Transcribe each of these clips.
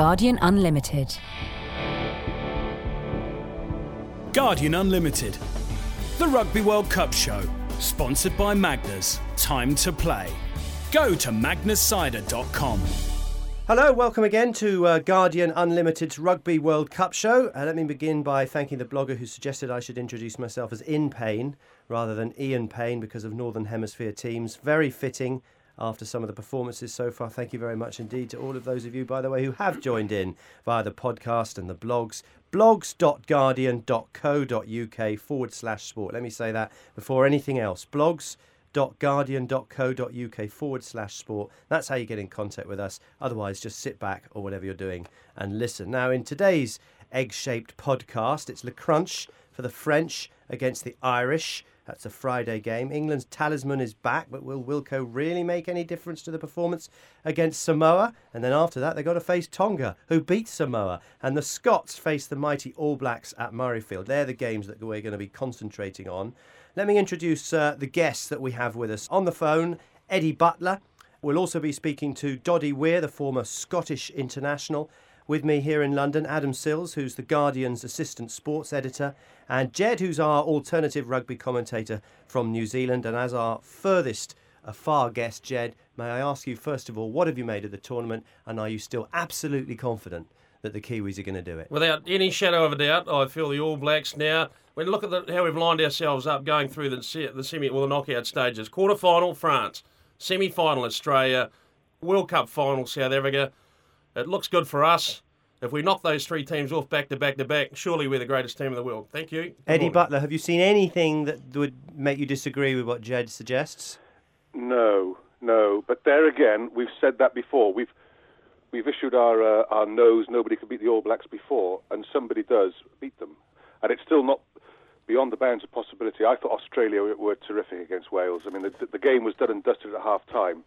Guardian Unlimited. Guardian Unlimited, the Rugby World Cup show, sponsored by Magners. Time to play. Go to magnuscider.com. Hello, welcome again to uh, Guardian Unlimited's Rugby World Cup show. Uh, let me begin by thanking the blogger who suggested I should introduce myself as In Pain rather than Ian Payne because of Northern Hemisphere teams. Very fitting after some of the performances so far. Thank you very much indeed to all of those of you, by the way, who have joined in via the podcast and the blogs. blogs.guardian.co.uk forward slash sport. Let me say that before anything else. Blogs guardian.co.uk forward slash sport. That's how you get in contact with us. Otherwise, just sit back or whatever you're doing and listen. Now, in today's egg shaped podcast, it's Le Crunch for the French against the Irish. That's a Friday game. England's talisman is back, but will Wilko really make any difference to the performance against Samoa? And then after that, they've got to face Tonga, who beat Samoa. And the Scots face the mighty All Blacks at Murrayfield. They're the games that we're going to be concentrating on. Let me introduce uh, the guests that we have with us. On the phone, Eddie Butler. We'll also be speaking to Doddie Weir, the former Scottish international. With me here in London, Adam Sills, who's the Guardian's assistant sports editor, and Jed, who's our alternative rugby commentator from New Zealand. And as our furthest afar guest, Jed, may I ask you, first of all, what have you made of the tournament, and are you still absolutely confident that the Kiwis are going to do it? Without any shadow of a doubt, I feel the All Blacks now. When look at the, how we've lined ourselves up going through the, the semi, well, the knockout stages. Quarter final, France. Semi final, Australia. World Cup final, South Africa. It looks good for us. If we knock those three teams off back to back to back, surely we're the greatest team in the world. Thank you. Good Eddie morning. Butler, have you seen anything that would make you disagree with what Jed suggests? No, no. But there again, we've said that before. We've we've issued our uh, our nose. Nobody could beat the All Blacks before, and somebody does beat them, and it's still not beyond the bounds of possibility. I thought Australia were, were terrific against Wales. I mean, the, the game was done and dusted at half time,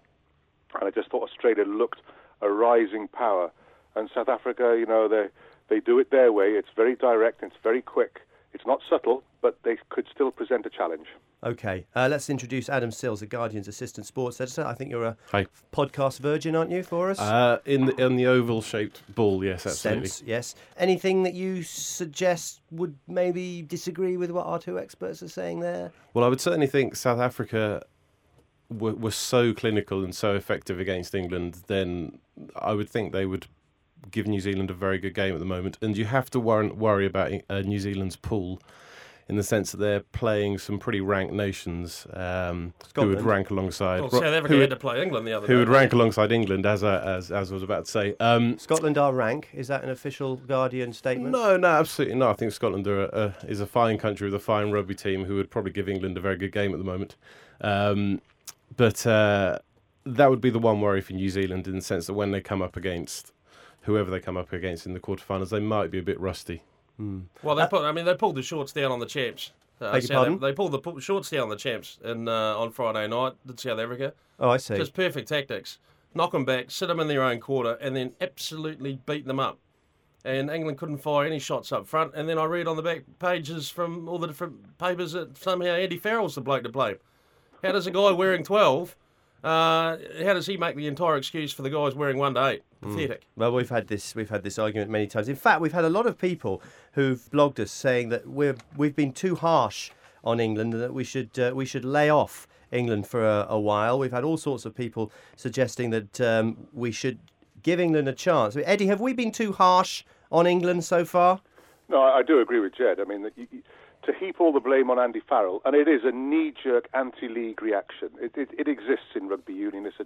and I just thought Australia looked a rising power, and South Africa, you know, they they do it their way. It's very direct. It's very quick. It's not subtle, but they could still present a challenge. Okay, uh, let's introduce Adam Sills, the Guardian's assistant sports editor. I think you're a Hi. podcast virgin, aren't you, for us? Uh, in the, in the oval shaped ball, yes, absolutely. Sense, yes. Anything that you suggest would maybe disagree with what our two experts are saying there? Well, I would certainly think South Africa were, were so clinical and so effective against England, then I would think they would give New Zealand a very good game at the moment. And you have to worry, worry about uh, New Zealand's pool in the sense that they're playing some pretty ranked nations um, who would rank alongside. Well, South Africa who had would, to play England the other who day. would rank alongside England, as I, as, as I was about to say. Um, Scotland are rank. Is that an official Guardian statement? No, no, absolutely not. I think Scotland are a, a, is a fine country with a fine rugby team who would probably give England a very good game at the moment. Um, but uh, that would be the one worry for New Zealand in the sense that when they come up against whoever they come up against in the quarterfinals, they might be a bit rusty. Well, they put, I mean, they pulled the shorts down on the champs. Uh, Beg your pardon? Af- they pulled the pu- shorts down on the champs in, uh, on Friday night, did South Africa. Oh, I see. Just perfect tactics. Knock them back, sit them in their own quarter, and then absolutely beat them up. And England couldn't fire any shots up front. And then I read on the back pages from all the different papers that somehow Andy Farrell's the bloke to blame. How does a guy wearing 12, uh, how does he make the entire excuse for the guys wearing 1 to 8? Pathetic. Well, we've had this we've had this argument many times. In fact, we've had a lot of people who've blogged us saying that we're we've been too harsh on England and that we should uh, we should lay off England for a, a while. We've had all sorts of people suggesting that um, we should give England a chance. Eddie, have we been too harsh on England so far? No, I, do agree with Jed. I mean, that you, you- to heap all the blame on Andy Farrell, and it is a knee-jerk anti-league reaction. It, it, it exists in rugby union. It's a,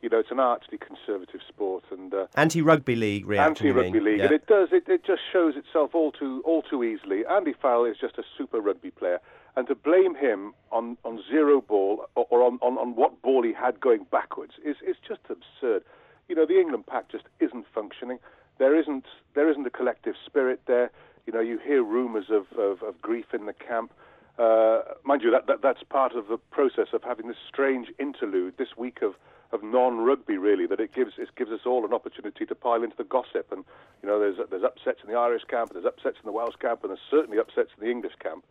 you know, it's an archly conservative sport and uh, Anti-rugby league reaction. anti-rugby league, Yeah. and it does. It, it just shows itself all too all too easily. Andy Farrell is just a super rugby player, and to blame him on, on zero ball or, or on, on, on what ball he had going backwards is is just absurd. You know, the England pack just isn't functioning. There isn't there isn't a collective spirit there. You know, you hear rumours of, of, of grief in the camp. Uh, mind you, that, that that's part of the process of having this strange interlude this week of, of non-rugby, really. That it gives it gives us all an opportunity to pile into the gossip. And you know, there's there's upsets in the Irish camp, there's upsets in the Welsh camp, and there's certainly upsets in the English camp.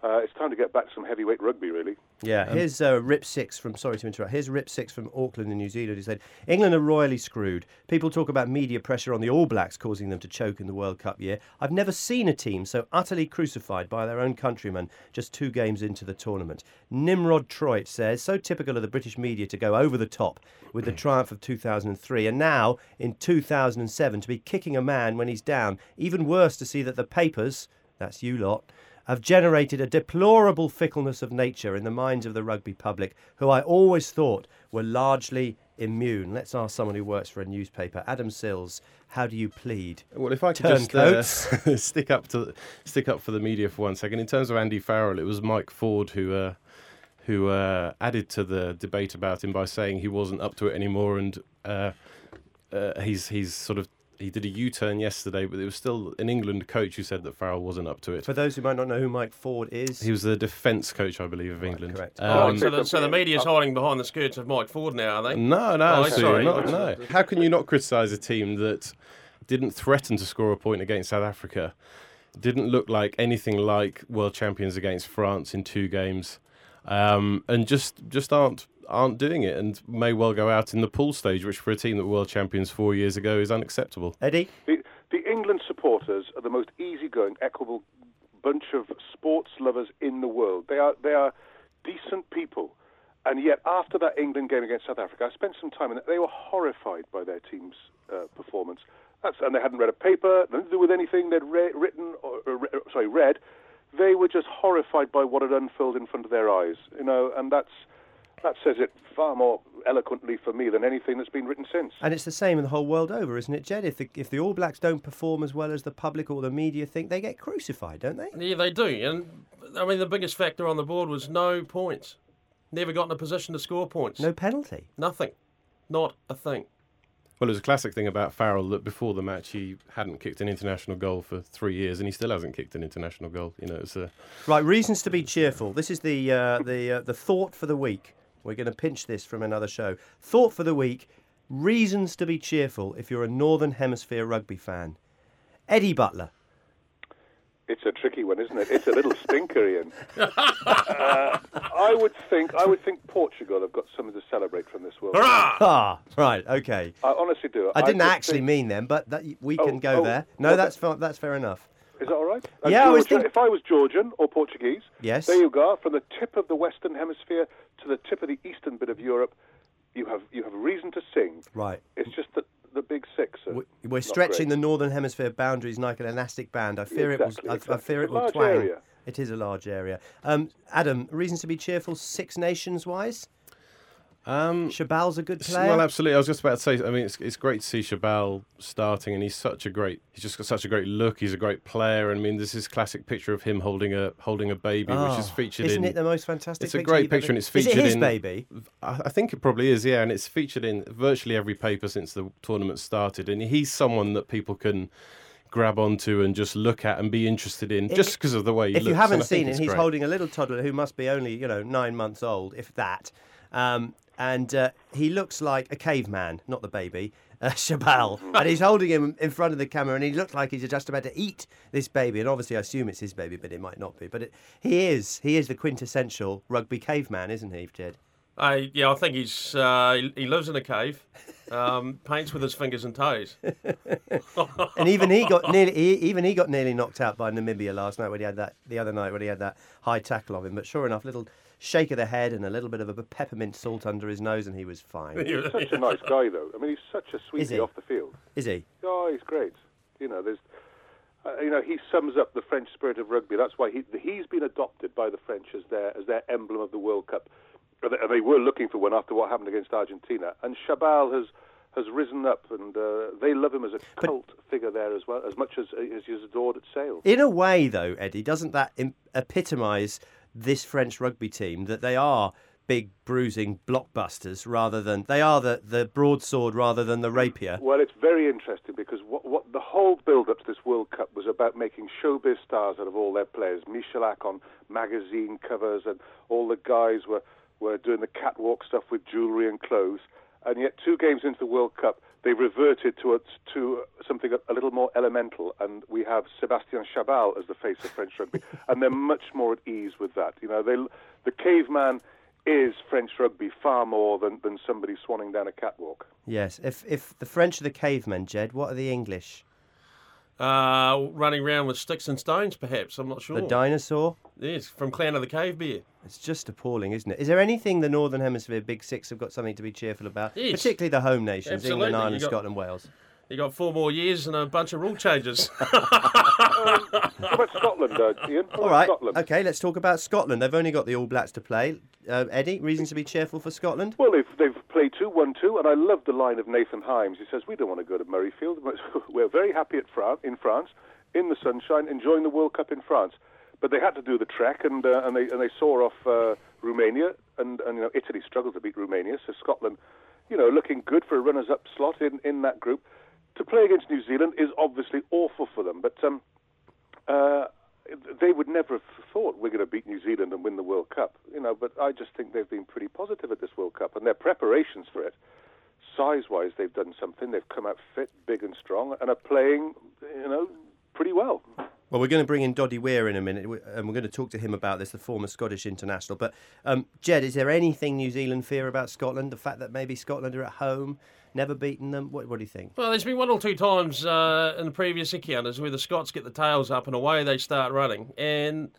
Uh, it's time to get back to some heavyweight rugby, really. Yeah, here's uh, Rip Six from. Sorry to interrupt. Here's Rip Six from Auckland in New Zealand. He said England are royally screwed. People talk about media pressure on the All Blacks causing them to choke in the World Cup year. I've never seen a team so utterly crucified by their own countrymen just two games into the tournament. Nimrod Troit says so typical of the British media to go over the top with the triumph of 2003 and now in 2007 to be kicking a man when he's down. Even worse to see that the papers, that's you lot have generated a deplorable fickleness of nature in the minds of the rugby public, who I always thought were largely immune. Let's ask someone who works for a newspaper. Adam Sills, how do you plead? Well, if I could just uh, stick up to stick up for the media for one second. In terms of Andy Farrell, it was Mike Ford who uh, who uh, added to the debate about him by saying he wasn't up to it anymore, and uh, uh, he's he's sort of he did a U-turn yesterday, but it was still an England coach who said that Farrell wasn't up to it. For those who might not know who Mike Ford is, He was the defence coach, I believe, of England. correct. Oh, Um, so, the, so the media's hiding behind the skirts of Mike Ford now, are they? No, no, Oh, sorry. not. No. How can you not criticise a team that didn't threaten to score a point against South Africa, didn't look like anything like world champions against France in two games, um, and just just aren't aren't doing it, and may well go out in the pool stage, which for a team that were world champions four years ago is unacceptable. Eddie? The, the England supporters are the most easygoing, equable bunch of sports lovers in the world. They are they are decent people, and yet after that England game against South Africa, I spent some time and they were horrified by their team's uh, performance. That's, and they hadn't read a paper, nothing to do with anything they'd re- written or, or re- sorry read. They were just horrified by what had unfurled in front of their eyes, you know, and that's that says it far more eloquently for me than anything that's been written since. And it's the same in the whole world over, isn't it, Jed? If the, if the All Blacks don't perform as well as the public or the media think, they get crucified, don't they? Yeah, they do. And I mean, the biggest factor on the board was no points. Never got in a position to score points. No penalty. Nothing. Not a thing. Well, it was a classic thing about Farrell that before the match he hadn't kicked an international goal for three years, and he still hasn't kicked an international goal. You know, it's a Right, reasons to be cheerful. This is the uh, the uh, the thought for the week. We're going to pinch this from another show. Thought for the week: reasons to be cheerful if you're a Northern Hemisphere rugby fan. Eddie Butler. It's a tricky one, isn't it? It's a little stinker, Ian. Uh, I would think I would think Portugal have got something to celebrate from this World Cup. Ah, right, okay. I honestly do. I didn't just actually think- mean them, but that, we Oh, can go oh, there. No, well, that's fa- that's fair enough. Is that all right? Uh, Yeah, I was think- If I was Georgian or Portuguese, Yes. there you go. From the tip of the Western Hemisphere to the tip of the eastern bit of Europe, you have you have reason to sing. Right. It's just that the big six. We're stretching great. the northern hemisphere boundaries like an elastic band. I fear it will. Exactly, I, I fear it It's will twang. area. It is a large area. Um, Adam, reasons to be cheerful. Six Nations wise, um, Chabal's a good player. Well, absolutely. I was just about to say. I mean, it's it's great to see Shabal starting, and he's such a great. He's just got such a great look. He's a great player. And I mean, there's this classic picture of him holding a holding a baby, which is Oh, featured Isn't in. it the most fantastic? It's a great picture and it's Is it featured his in- baby? I I think it probably is, yeah, and it's featured in virtually every paper since the tournament started. And he's someone that people can grab onto and just look at and be interested in, just because of the way he If looks. you haven't seen it, he's great. holding a little toddler who must be only you know nine months old, if that. Um, and uh, he looks like a caveman, not the baby, uh, Chabal. and he's holding him in front of the camera, and he looks like he's just about to eat this baby. And obviously, I assume it's his baby, but it might not be. But it, he is. He is the quintessential rugby caveman, isn't he, Jed? I, yeah, I think he's uh, he, he lives in a cave, um, paints with his fingers and toes. And even he got nearly, he, even he got nearly knocked out by Namibia last night when he had that. The other night when he had that high tackle of him. But sure enough, little shake of the head and a little bit of a peppermint salt under his nose, and he was fine. He's such a nice guy, though. I mean, he's such a sweetie off the field. Is he? Oh, he's great. You know, there's, uh, you know, he sums up the French spirit of rugby. That's why he he's been adopted by the French as their as their emblem of the World Cup. Uh, They, they were looking for one after what happened against Argentina, and Chabal has has risen up, and uh, they love him as a cult figure there as well, as much as as he's adored at Sale. In a way, though, Eddie, doesn't that Im- epitomise this French rugby team that they are big, bruising blockbusters rather than they are the, the broadsword rather than the rapier? Well, it's very interesting because what, what the whole build-up to this World Cup was about making showbiz stars out of all their players. Michalak on magazine covers, and all the guys were, were doing the catwalk stuff with jewellery and clothes. and yet two games into the World Cup, they reverted to a, to something a, a little more elemental, and we have Sebastien Chabal as the face of French rugby, and they're much more at ease with that. You know, they, the caveman is French rugby far more than, than somebody swanning down a catwalk. Yes. If if the French are the cavemen, Jed, what are the English? Uh, running around with sticks and stones, perhaps. I'm not sure. The dinosaur? yes, from Clan of the Cave Bear. It's just appalling, isn't it? Is there anything the Northern Hemisphere Big Six have got something to be cheerful about? Yes. Particularly the home nations, Absolutely. England, Ireland, got- Scotland, Wales. You got four more years and a bunch of rule changes. What about Scotland, uh, Ian? What All about right. Scotland? Okay, let's talk about Scotland. They've only got the All Blacks to play. Uh, Eddie, reasons to be cheerful for Scotland? Well, they've, they've played 2 1 2, and I love the line of Nathan Hines. He says, We don't want to go to Murrayfield. We're very happy at Fran- in France, in the sunshine, enjoying the World Cup in France. But they had to do the trek, and, uh, and, they, and they saw off uh, Romania, and, and you know, Italy struggled to beat Romania, so Scotland, you know, looking good for a runners up slot in, in that group. To play against New Zealand is obviously awful for them, but um, uh, they would never have thought we're going to beat New Zealand and win the World Cup, you know. But I just think they've been pretty positive at this World Cup, and their preparations for it, size-wise, they've done something. They've come out fit, big and strong, and are playing, you know, pretty well. Well, we're going to bring in Doddie Weir in a minute, and we're going to talk to him about this, the former Scottish international. But, um, Jed, is there anything New Zealand fear about Scotland? The fact that maybe Scotland are at home, never beaten them? What, what do you think? well, there's been one or two times uh, in the previous encounters where the Scots get the tails up and away they start running. And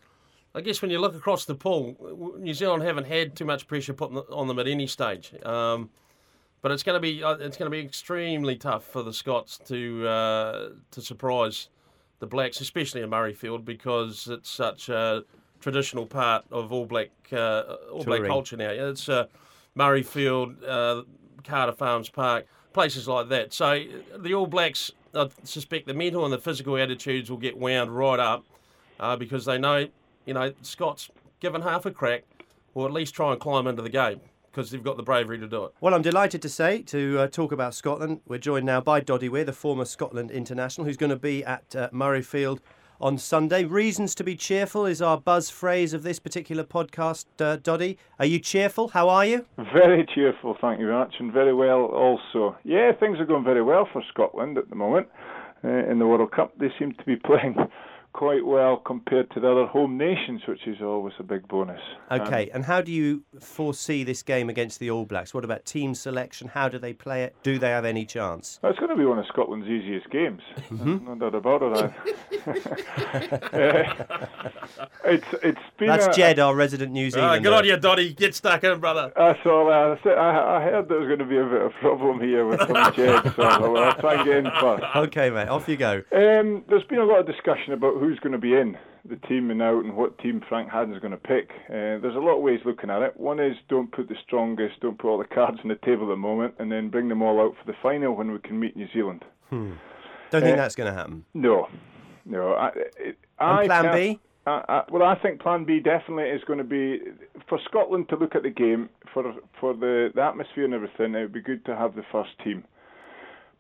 I guess when you look across the pool, New Zealand haven't had too much pressure put on them at any stage. Um, but it's going to be uh, it's going to be extremely tough for the Scots to uh, to surprise the Blacks, especially in Murrayfield, because it's such a traditional part of All Black uh, All Black culture now. It's uh, Murrayfield, uh, Cardiff Arms Park, places like that. So the All Blacks, I suspect, the mental and the physical attitudes will get wound right up uh, because they know, you know, Scott's given half a crack, or at least try and climb into the game because they've got the bravery to do it. Well, I'm delighted to say to uh, talk about Scotland. We're joined now by Doddie Weir, the former Scotland international, who's going to be at uh, Murrayfield on Sunday. Reasons to be cheerful is our buzz phrase of this particular podcast. Uh, Doddie, are you cheerful? How are you? Very cheerful, thank you very much, and very well also. Yeah, things are going very well for Scotland at the moment uh, in the World Cup. They seem to be playing quite well compared to the other home nations, which is always a big bonus. Okay, and how do you foresee this game against the All Blacks? What about team selection? How do they play it? Do they have any chance? Well, it's going to be one of Scotland's easiest games. Mm-hmm. No doubt about it. Uh, it's it's been That's a, Jed, our resident New Ah, Zealander. good on you, Doddie. Get stuck in, brother. That's all. I, said- I, I heard there was going to be a bit of problem here with Jed, so I'll, I'll try and get in first. Okay, mate, off you go. Um, there's been a lot of discussion about who's going to be in the team and out and what team Frank Hadden's going to pick. Uh, there's a lot of ways looking at it. One is don't put the strongest, don't put all the cards on the table at the moment, and then bring them all out for the final when we can meet New Zealand. Don't think Uh, that's going to happen. No, no. I, it, I plan B? I, I, well, I think Plan B definitely is going to be for Scotland to look at the game for for the, the atmosphere and everything. It would be good to have the first team,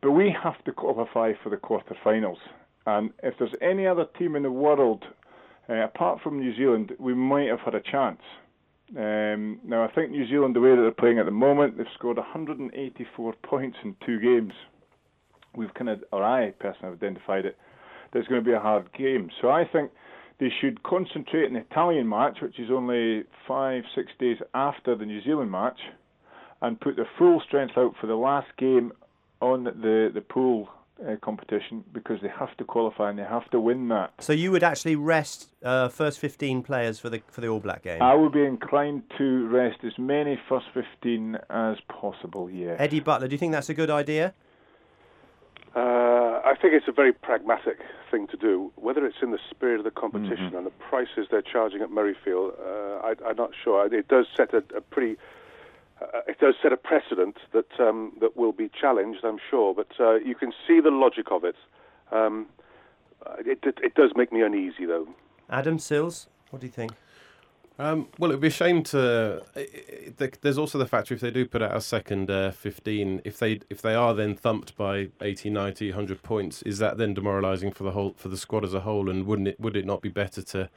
but we have to qualify for the quarter-finals. And if there's any other team in the world uh, apart from New Zealand, we might have had a chance. Um, now, I think New Zealand, the way that they're playing at the moment, they've scored 184 points in two games. We've kind of, or I personally have identified it, that it's going to be a hard game. So I think they should concentrate on the Italian match, which is only five, six days after the New Zealand match, and put their full strength out for the last game on the the pool uh, competition because they have to qualify and they have to win that. So you would actually rest uh, first 15 players for the for the All Black game? I would be inclined to rest as many first 15 as possible, yeah. Eddie Butler, do you think that's a good idea? Uh, I think it's a very pragmatic thing to do. Whether it's in the spirit of the competition and the prices they're charging at Murrayfield, uh, I, I'm not sure. It does set a, a pretty, uh, it does set a precedent that um, that will be challenged, I'm sure. But uh, you can see the logic of it. Um, uh, it, it. It does make me uneasy, though. Adam Sills, what do you think? Um, well, it'd be a shame to. i- i- th- There's also the factor if they do put out a second uh, 15, if they if they are then thumped by 80, 90, 100 points, is that then demoralising for the whole for the squad as a whole? And wouldn't it would it not be better to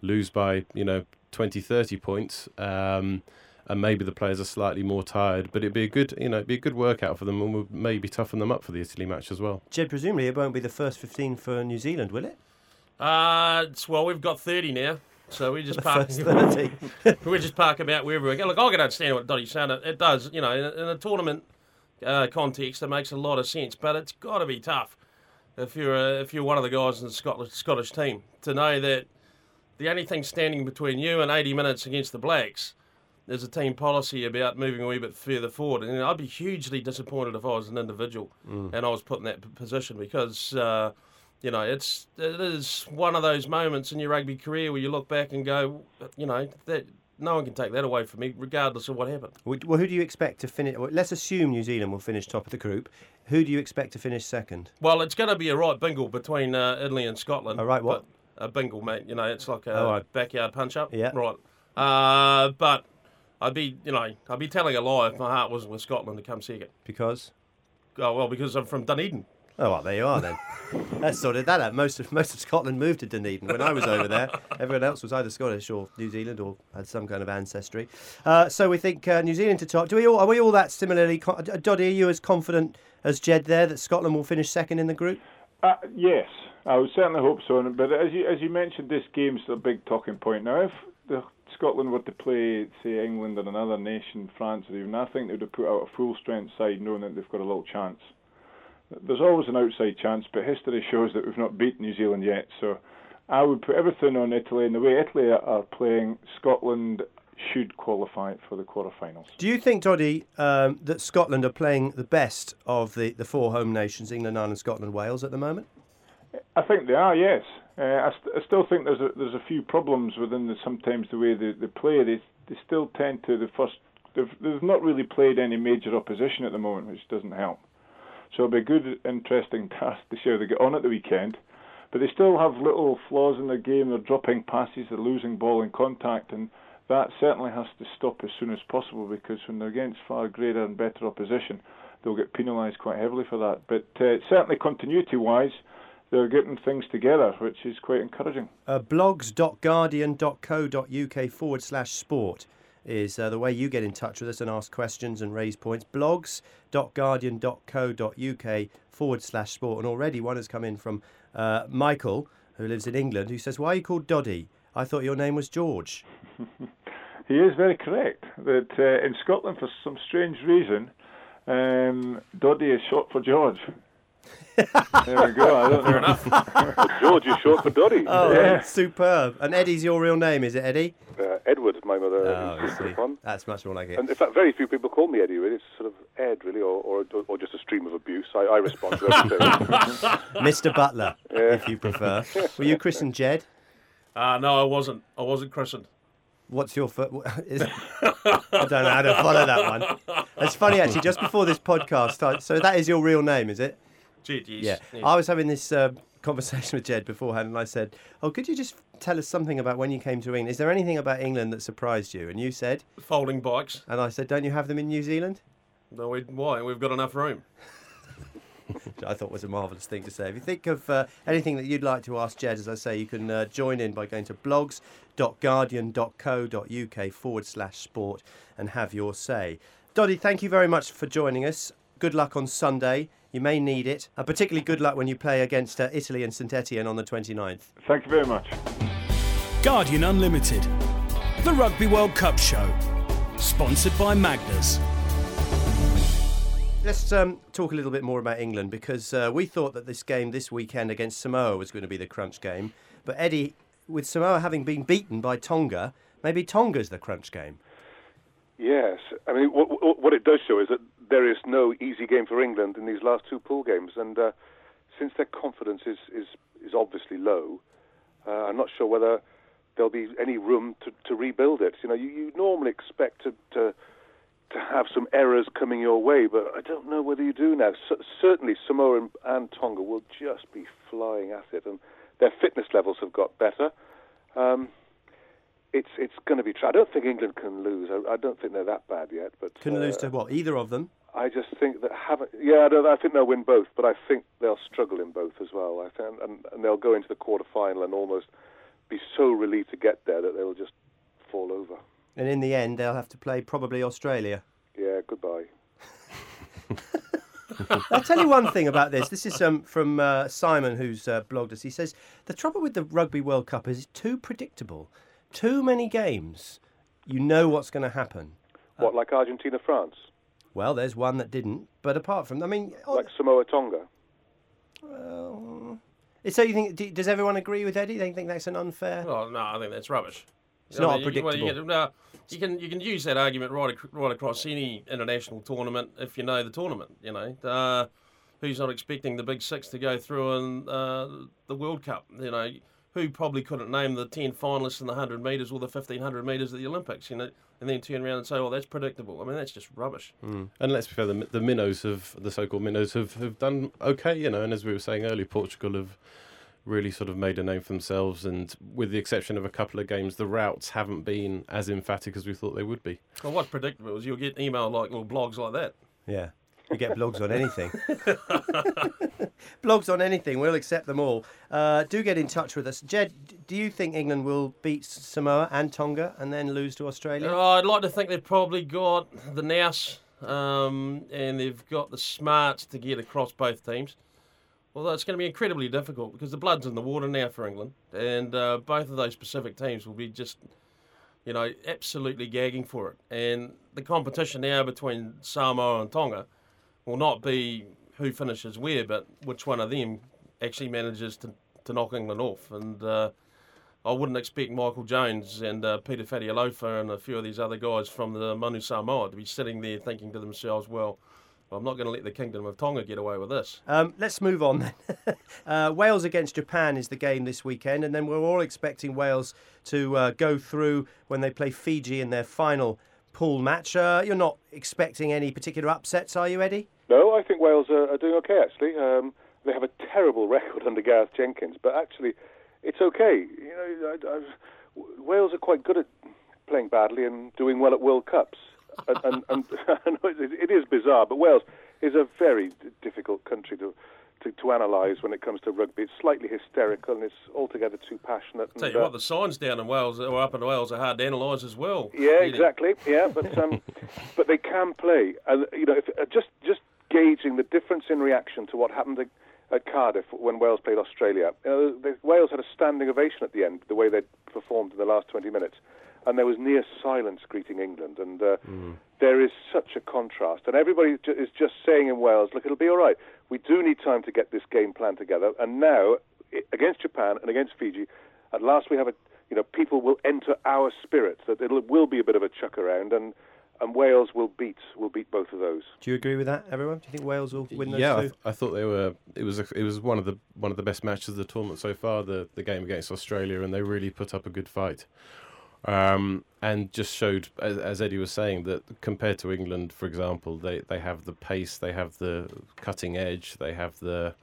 lose by you know 20, 30 points? And maybe the players are slightly more tired. But it'd be a good, you know, it'd be a good workout for them, and would maybe toughen them up for the Italy match as well. Jed, presumably it won't be the first 15 for New Zealand, will it? Uh, well, we've got 30 now. So we just The park. first 30. we just park them out wherever we go. Look, I can understand what Doddie's saying. It, it does, you know, in a, in a tournament uh, context, it makes a lot of sense. But it's got to be tough if you're a, if you're one of the guys in the Scottish Scottish team to know that the only thing standing between you and 80 minutes against the Blacks is a team policy about moving a wee bit further forward. And you know, I'd be hugely disappointed if I was an individual and I was put in that p- position because. Uh, you know, it's it is one of those moments in your rugby career where you look back and go, you know, that no one can take that away from me, regardless of what happened. Well, who do you expect to finish? Well, let's assume New Zealand will finish top of the group. Who do you expect to finish second? Well, it's going to be a right bingle between uh, Italy and Scotland. A right what? A bingle, mate. You know, it's like a Oh, right. backyard punch up. Yeah. Right. Uh, but I'd be, you know, I'd be telling a lie if my heart wasn't with Scotland to come second. Because. Oh well, because I'm from Dunedin. Oh, well, there you are then. Let's sorted that out. Most of most of Scotland moved to Dunedin when I was over there. Everyone else was either Scottish or New Zealand or had some kind of ancestry. Uh, so we think uh, New Zealand to top. Do we all are we all that similarly? co- uh, Doddie, are you as confident as Jed there that Scotland will finish second in the group? Uh, yes, I would certainly hope so. But as you as you mentioned, this game's a big talking point. Now, if the Scotland were to play, say, England or another nation, France or even, I think they would have put out a full strength side, knowing that they've got a little chance. There's always an outside chance, but history shows that we've not beaten New Zealand yet. So, I would put everything on Italy, and the way Italy are playing, Scotland should qualify for the quarterfinals. Do you think, Doddie, um, that Scotland are playing the best of the, the four home nations, England, Ireland, Scotland, Wales, at the moment? I think they are, yes. Uh, I, st- I still think there's a, there's a few problems within the, sometimes the way they, they play. They they still tend to the first. They've, they've not really played any major opposition at the moment, which doesn't help. So it'll be a good, interesting task to see how they get on at the weekend. But they still have little flaws in their game. They're dropping passes, they're losing ball in contact, and that certainly has to stop as soon as possible because when they're against far greater and better opposition, they'll get penalised quite heavily for that. But uh, certainly continuity-wise, they're getting things together, which is quite encouraging. Uh, blogs.guardian.co.uk forward slash sport is uh, the way you get in touch with us and ask questions and raise points. blogs.guardian.co.uk forward slash sport. And already one has come in from uh, Michael, who lives in England, who says, Why are you called Doddie? I thought your name was George. He is very correct that uh, in Scotland, for some strange reason, um, Doddie is short for George. There we go. I don't Fair enough. George is short for Doddie. Oh, Yeah. superb. And Eddie's your real name, is it, Eddie? Uh, Edward, my mother. Oh, I insisted That's much more like it. And in fact, very few people call me Eddie. Really, it's sort of Ed, really, or or, or just a stream of abuse. I, I respond to everything. Mr. Butler, if you prefer. Were you christened Jed? Uh, no, I wasn't. I wasn't christened. What's your foot? Is, I don't know how to follow that one. It's funny actually. Just before this podcast, I- so that is your real name, is it? Yeah. yes. I was having this uh, conversation with Jed beforehand, and I said, "Oh, could you just tell us something about when you came to England? Is there anything about England that surprised you?" And you said, Folding bikes. and I said, "Don't you have them in New Zealand?" No, we, why? We've got enough room. Which I thought was a marvellous thing to say. If you think of uh, anything that you'd like to ask Jed, as I say, you can uh, join in by going to blogs.guardian.co.uk forward slash sport and have your say. Doddie, thank you very much for joining us. Good luck on Sunday. You may need it. And particularly good luck when you play against uh, Italy and St Etienne on the 29th. Thank you very much. Guardian Unlimited, the Rugby World Cup show, sponsored by Magners. Let's um, talk a little bit more about England because uh, we thought that this game this weekend against Samoa was going to be the crunch game. But Eddie, with Samoa having been beaten by Tonga, maybe Tonga's the crunch game. Yes, I mean what, what what it does show is that there is no easy game for England in these last two pool games, and uh, since their confidence is is, is obviously low, uh, I'm not sure whether there'll be any room to, to rebuild it. You know, you, you normally expect to, to to have some errors coming your way, but I don't know whether you do now. C- certainly, Samoa and, and Tonga will just be flying at it, and their fitness levels have got better. Um, it's it's going to be. Tra- I don't think England can lose. I, I don't think they're that bad yet. But Can uh, lose to what? Either of them. I just think that haven't. Yeah, I, don't, I think they'll win both, but I think they'll struggle in both as well. I think, and, and they'll go into the quarter final and almost be so relieved to get there that they'll just fall over. And in the end, they'll have to play probably Australia. Yeah, goodbye. I'll tell you one thing about this. This is um, from uh, Simon, who's uh, blogged us. He says the trouble with the Rugby World Cup is it's too predictable. Too many games. You know what's going to happen. What, like Argentina, France? Well, there's one that didn't, but apart from, I mean, Like Samoa, Tonga? well, so you think? Does everyone agree with Eddie? They think that's an unfair? Well, no, I think that's rubbish. It's I not mean, you- well, you predictable. get- no, you can you can use that argument right ac- right across any international tournament if you know the tournament. You know, uh, who's not expecting the big six to go through in uh, the World Cup? You know, who probably couldn't name the ten finalists in the hundred meters or the fifteen hundred meters at the Olympics? You know, and then turn around and say, well, that's predictable." I mean, that's just rubbish. Mm. And let's be fair, the, the minnows have the so-called minnows have, have done okay, you know. And as we were saying earlier, Portugal have really sort of made a name for themselves. And with the exception of a couple of games, the routes haven't been as emphatic as we thought they would be. Well, what's predictable is you'll get email like or blogs like that. Yeah. You get blogs on anything. blogs on anything. We'll accept them all. Uh, do get in touch with us. Jed, do you think England will beat Samoa and Tonga and then lose to Australia? Oh, I'd like to think they've probably got the nous um, and they've got the smarts to get across both teams. Although it's going to be incredibly difficult because the blood's in the water now for England, and uh, both of those Pacific teams will be just, you know, absolutely gagging for it. And the competition now between Samoa and Tonga will not be who finishes where, but which one of them actually manages to, to knock England off. And uh, I wouldn't expect Michael Jones and uh, Peter Fatialofa and a few of these other guys from the Manu Samoa to be sitting there thinking to themselves, well, I'm not going to let the Kingdom of Tonga get away with this. Um, let's move on then. uh, Wales against Japan is the game this weekend, and then we're all expecting Wales to uh, go through when they play Fiji in their final pool match. Uh, you're not expecting any particular upsets, are you, Eddie? No, I think Wales are, are doing okay, actually. Um, they have a terrible record under Gareth Jenkins, but actually, it's okay. You know, I, I, Wales are quite good at playing badly and doing well at World Cups. and, and, and I it, it is bizarre, but Wales is a very difficult country to, to, to analyse when it comes to rugby. It's slightly hysterical and it's altogether too passionate. Tell and, you uh, what, the signs down in Wales or up in Wales are hard to analyse as well. Yeah, Really. exactly. Yeah, but um, but they can play, and you know, if, uh, just just gauging the difference in reaction to what happened at, at Cardiff when Wales played Australia. You know, the, Wales had a standing ovation at the end, the way they performed in the last 20 minutes, and there was near silence greeting England, and uh, there is such a contrast, and everybody is just saying in Wales, look, it'll be all right. We do need time to get this game plan together, and now against Japan and against Fiji, at last we have a you know, people will enter our spirit. That it will be a bit of a chuck around, and and Wales will beat will beat both of those. Do you agree with that, everyone? Do you think Wales will win those yeah, I, two? th- I thought they were. It was a, it was one of the one of the best matches of the tournament so far. The the game against Australia, and they really put up a good fight. Um, and just showed, as, as Eddie was saying, that compared to England, for example, they, they have the pace, they have the cutting edge, they have the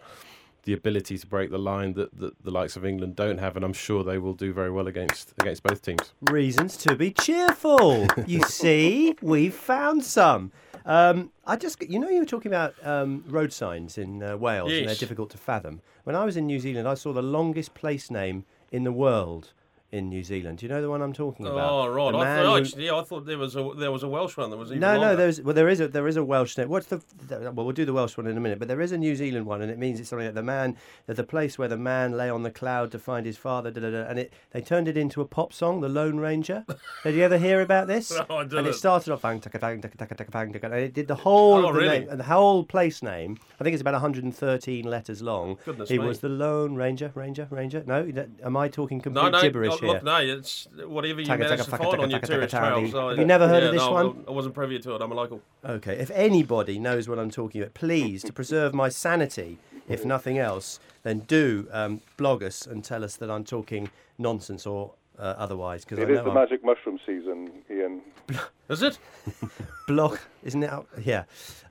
the ability to break the line that, that the likes of England don't have, and I'm sure they will do very well against against both teams. Reasons to be cheerful. you see, we've found some. Um, I just, you know, you were talking about um, road signs in uh, Wales, and they're difficult to fathom. When I was in New Zealand, I saw the longest place name in the world in New Zealand. Do you know the one I'm talking about? Oh right, The I thought, who- actually, yeah, I thought there was a there was a Welsh one that was even No, no, longer. there's well, there is a there is a Welsh name. What's the, well, we'll do the Welsh one in a minute, but there is a New Zealand one, and it means it's something like the man, that the place where the man lay on the cloud to find his father, da, da, da, and it they turned it into a pop song, the Lone Ranger. Did you ever hear about this? No, I And didn't. it started off bang, taka, bang, taka, taka, taka, bang, taka, and it did the whole Oh, of the really? name, and the whole place name. I think it's about 113 letters long. Goodness he me. was the Lone Ranger, Ranger, Ranger. No, am I talking complete no, no, gibberish look, here? look, no, it's whatever you Taka, managed taka, to taka, find taka, on your taka, tourist taka, trails. taka. I- Have you never heard of this no, one? I wasn't privy to it. I'm a local. Okay, if anybody knows what I'm talking about, please, to preserve my sanity, if nothing else, then do um, blog us and tell us that I'm talking nonsense or uh, otherwise. Because It is the I'm magic mushroom season, Ian. Is it? blog, isn't it? out- Yeah,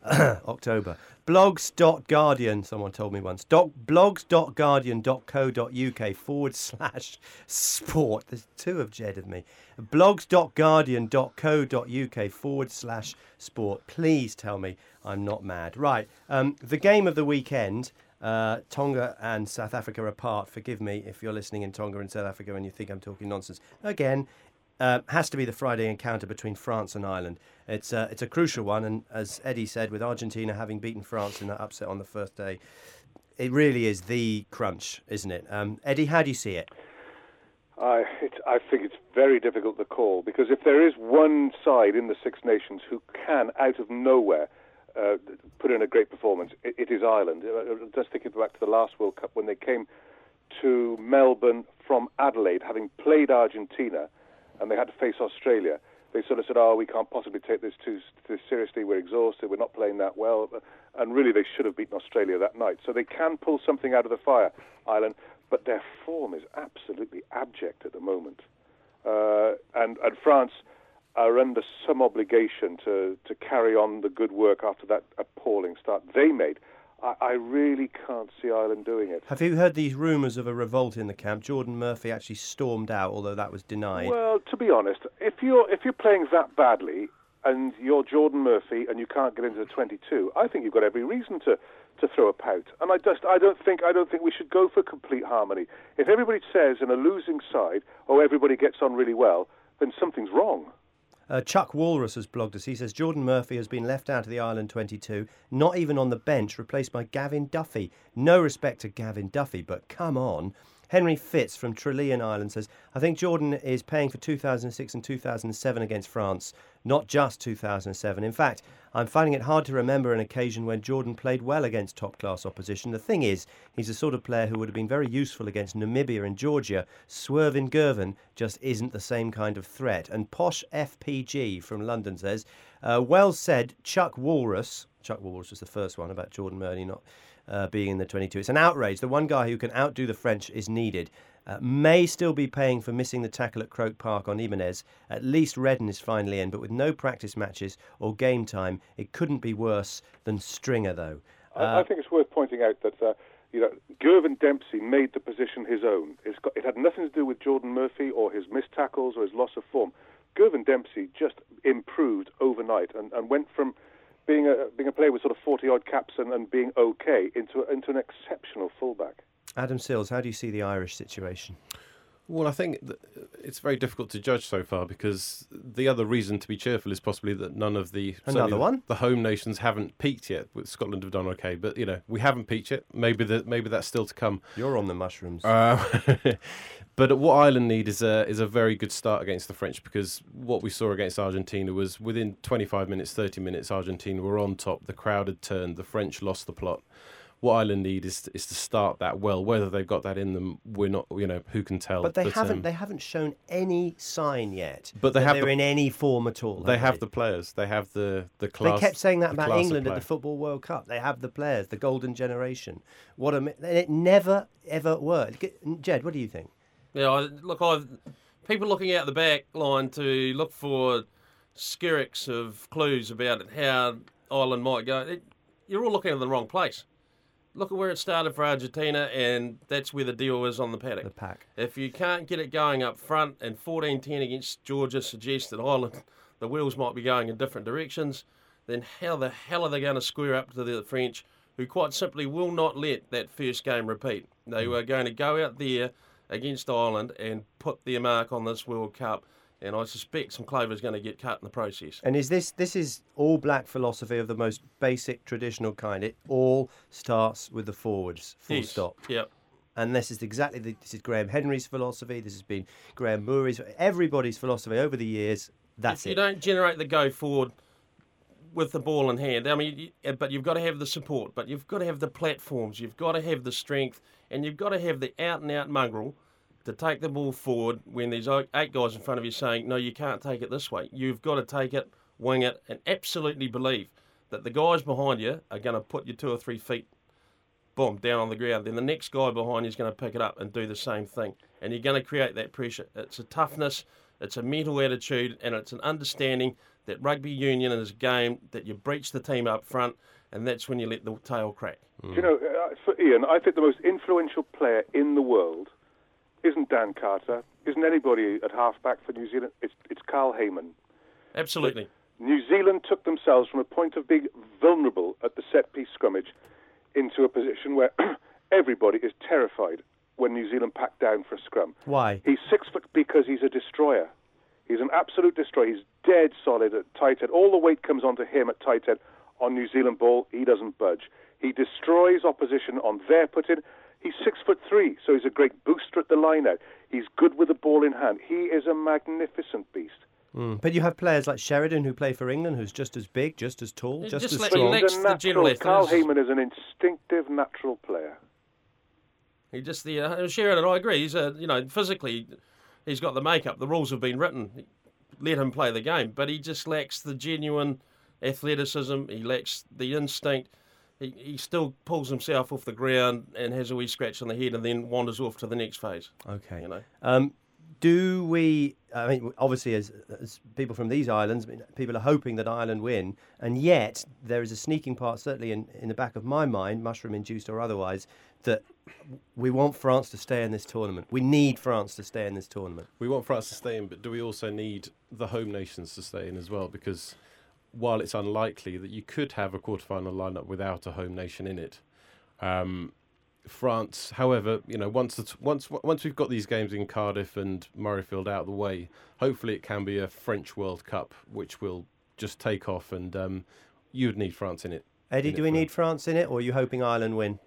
October. Blogs.guardian, someone told me once. Doc, blogs.guardian.co.uk forward slash sport. There's two of Jed of me. Blogs.guardian.co.uk forward slash sport. Please tell me I'm not mad. Right, um, the game of the weekend. Uh, Tonga and South Africa apart. Forgive me if you're listening in Tonga and South Africa and you think I'm talking nonsense. Again, uh, has to be the Friday encounter between France and Ireland. It's uh, it's a crucial one, and as Eddie said, with Argentina having beaten France in that upset on the first day, it really is the crunch, isn't it? Um, Eddie, how do you see it? I, it, I think it's very difficult to call because if there is one side in the Six Nations who can, out of nowhere, uh, put in a great performance, it, it is Ireland. Uh, just thinking back to the last World Cup when they came to Melbourne from Adelaide, having played Argentina, and they had to face Australia. They sort of said, "Oh, we can't possibly take this too, too seriously. We're exhausted. We're not playing that well." And really, they should have beaten Australia that night. So they can pull something out of the fire, Ireland but their form is absolutely abject at the moment. Uh, and, and France are under some obligation to, to carry on the good work after that appalling start they made. I, I really can't see Ireland doing it. Have you heard these rumours of a revolt in the camp? Geordan Murphy actually stormed out, although that was denied. Well, to be honest, if you're if you're playing that badly and you're Geordan Murphy and you can't get into the 22, I think you've got every reason to to throw a pout. And I just I don't think I don't think we should go for complete harmony. If everybody says in a losing side, oh everybody gets on really well, then something's wrong. Uh, Chuck Walrus has blogged us. He says Geordan Murphy has been left out of the Ireland 22, not even on the bench, replaced by Gavin Duffy. No respect to Gavin Duffy, but come on. Henry Fitz from Trillian Island says, I think Geordan is paying for 2006 and 2007 against France, not just 2007. In fact, I'm finding it hard to remember an occasion when Geordan played well against top class opposition. The thing is, he's the sort of player who would have been very useful against Namibia and Georgia. Swervin Girvan just isn't the same kind of threat. And Posh FPG from London says, uh, well said, Chuck Walrus. Chuck Walrus was the first one about Geordan Murphy not uh, being in the 22. It's an outrage. The one guy who can outdo the French is needed. Uh, may still be paying for missing the tackle at Croke Park on Ibanez. At least Reddan is finally in, but with no practice matches or game time, it couldn't be worse than Stringer, though. Uh, I, think it's worth pointing out that uh, you know Girvan Dempsey made the position his own. Got, it had nothing to do with Geordan Murphy or his missed tackles or his loss of form. Girvan Dempsey just improved overnight and, and went from being a being a player with sort of forty odd caps and, and being okay into into an exceptional fullback. Adam Sills, how do you see the Irish situation? Well, I think it's very difficult to judge so far because the other reason to be cheerful is possibly that none of the another one the home nations haven't peaked yet. With Scotland have done okay, but you know we haven't peaked yet. Maybe that maybe that's still to come. You're on the mushrooms. Uh, but what Ireland need is a is a very good start against the French because what we saw against Argentina was within 25 minutes, 30 minutes, Argentina were on top. The crowd had turned. The French lost the plot what Ireland need is is to start that well. Whether they've got that in them, we're not. You know, who can tell? But they but, haven't. Um, they haven't shown any sign yet. But they have they're the, in any form at all. They have they? the players. They have the the class. They kept saying that about England at the Football World Cup. They have the players, the golden generation. What a it never ever worked. Jed, what do you think? Yeah, look, I've people looking out the back line to look for skirricks of clues about it, how Ireland might go. It, you're all looking in the wrong place look at where it started for Argentina, and that's where the deal is on the paddock. The pack. If you can't get it going up front, and 14-10 against Georgia suggests that Ireland, the wheels might be going in different directions, then how the hell are they going to square up to the French, who quite simply will not let that first game repeat? They mm. are going to go out there against Ireland and put their mark on this World Cup and I suspect some clover is going to get cut in the process. And is this this is all black philosophy of the most basic traditional kind? It all starts with the forwards, full yes. stop. Yep. And this is exactly the, this is Graham Henry's philosophy. This has been Graham Murray's, everybody's philosophy over the years. That's if it. You don't generate the go forward with the ball in hand. I mean, but you've got to have the support, but you've got to have the platforms, you've got to have the strength, and you've got to have the out and out mongrel to take the ball forward when there's eight guys in front of you saying, no, you can't take it this way. You've got to take it, wing it, and absolutely believe that the guys behind you are going to put you two or three feet, boom, down on the ground. Then the next guy behind you is going to pick it up and do the same thing. And you're going to create that pressure. It's a toughness, it's a mental attitude, and it's an understanding that rugby union is a game that you breach the team up front, and that's when you let the tail crack. Mm. You know, uh, for Ian, I think the most influential player in the world isn't Dan Carter, isn't anybody at halfback for New Zealand. It's, it's Carl Hayman. Absolutely. But New Zealand took themselves from a point of being vulnerable at the set piece scrummage into a position where everybody is terrified when New Zealand packed down for a scrum. Why? He's six foot because he's a destroyer. He's an absolute destroyer. He's dead solid at tight end. All the weight comes onto him at tight end. On New Zealand ball, he doesn't budge. He destroys opposition on their put-in. He's six foot three, so he's a great booster at the line out. He's good with the ball in hand. He is a magnificent beast. Mm. But you have players like Sheridan who play for England, who's just as big, just as tall, just, just as let strong. him He's next a to the general natural. Carl. Hayman is an instinctive, natural player. He just the uh, Sheridan. I agree. He's a you know physically, he's got the makeup. The rules have been written. Let him play the game, but he just lacks the genuine athleticism. He lacks the instinct. He, he still pulls himself off the ground and has a wee scratch on the head, and then wanders off to the next phase. Okay. You know. Um, do we? I mean, obviously, as, as people from these islands, I mean, people are hoping that Ireland win, and yet there is a sneaking part, certainly in, in the back of my mind, mushroom-induced or otherwise, that we want France to stay in this tournament. We need France to stay in this tournament. We want France to stay in, but do we also need the home nations to stay in as well? Because while it's unlikely that you could have a quarterfinal lineup without a home nation in it, um, France, however, you know, once the t- once once we've got these games in Cardiff and Murrayfield out of the way, hopefully it can be a French World Cup, which will just take off, and um, you would need France in it. Eddie, in it do we for- need France in it, or are you hoping Ireland win?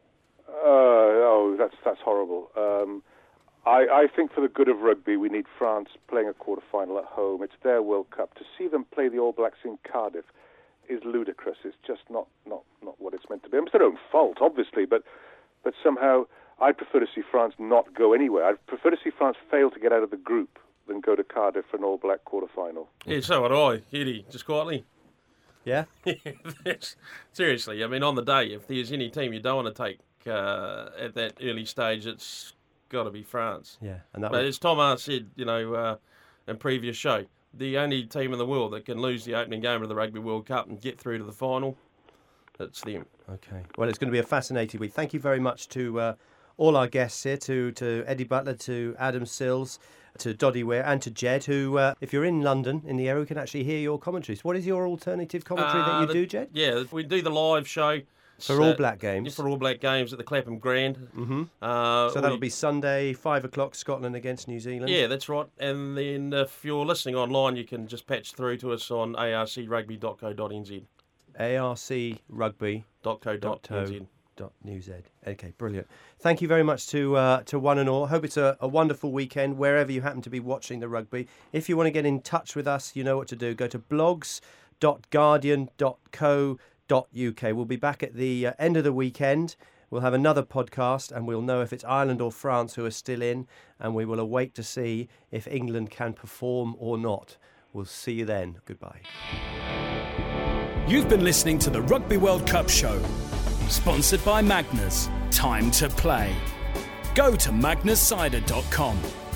Uh, oh, that's that's horrible. Um, I, I think for the good of rugby, we need France playing a quarter final at home. It's their World Cup. To see them play the All Blacks in Cardiff is ludicrous. It's just not, not, not what it's meant to be. It's their own fault, obviously, but but somehow I'd prefer to see France not go anywhere. I'd prefer to see France fail to get out of the group than go to Cardiff for an All Black quarter final. Yeah, so would I, Eddie. Just quietly. Yeah. Seriously, I mean, on the day, if there's any team you don't want to take uh, at that early stage, it's got to be France. Yeah. And that But would, as Tom Hart said, you know, uh, in previous show, the only team in the world that can lose the opening game of the Rugby World Cup and get through to the final, it's them. Okay. Well, it's going to be a fascinating week. Thank you very much to uh, all our guests here, to, to Eddie Butler, to Adam Sills, to Doddie Weir and to Jed, who, uh, if you're in London, in the area, we can actually hear your commentaries. What is your alternative commentary that Uh, you the- do, Jed? Yeah, we do the live show. For All Black games. For All Black games at the Clapham Grand. Mm-hmm. Uh, So that'll we- be Sunday, 5 o'clock, Scotland against New Zealand. Yeah, that's right. And then if you're listening online, you can just patch through to us on arcrugby.co.nz. arcrugby.co.nz. .co.nz. Okay, brilliant. Thank you very much to uh, to one and all. Hope it's a, a wonderful weekend wherever you happen to be watching the rugby. If you want to get in touch with us, you know what to do. Go to blogs.guardian.co.uk. We'll be back at the uh, end of the weekend. We'll have another podcast and we'll know if it's Ireland or France who are still in, and we will await to see if England can perform or not. We'll see you then. Goodbye. You've been listening to the Rugby World Cup show, sponsored by Magners. Time to play. Go to magnerscider.com.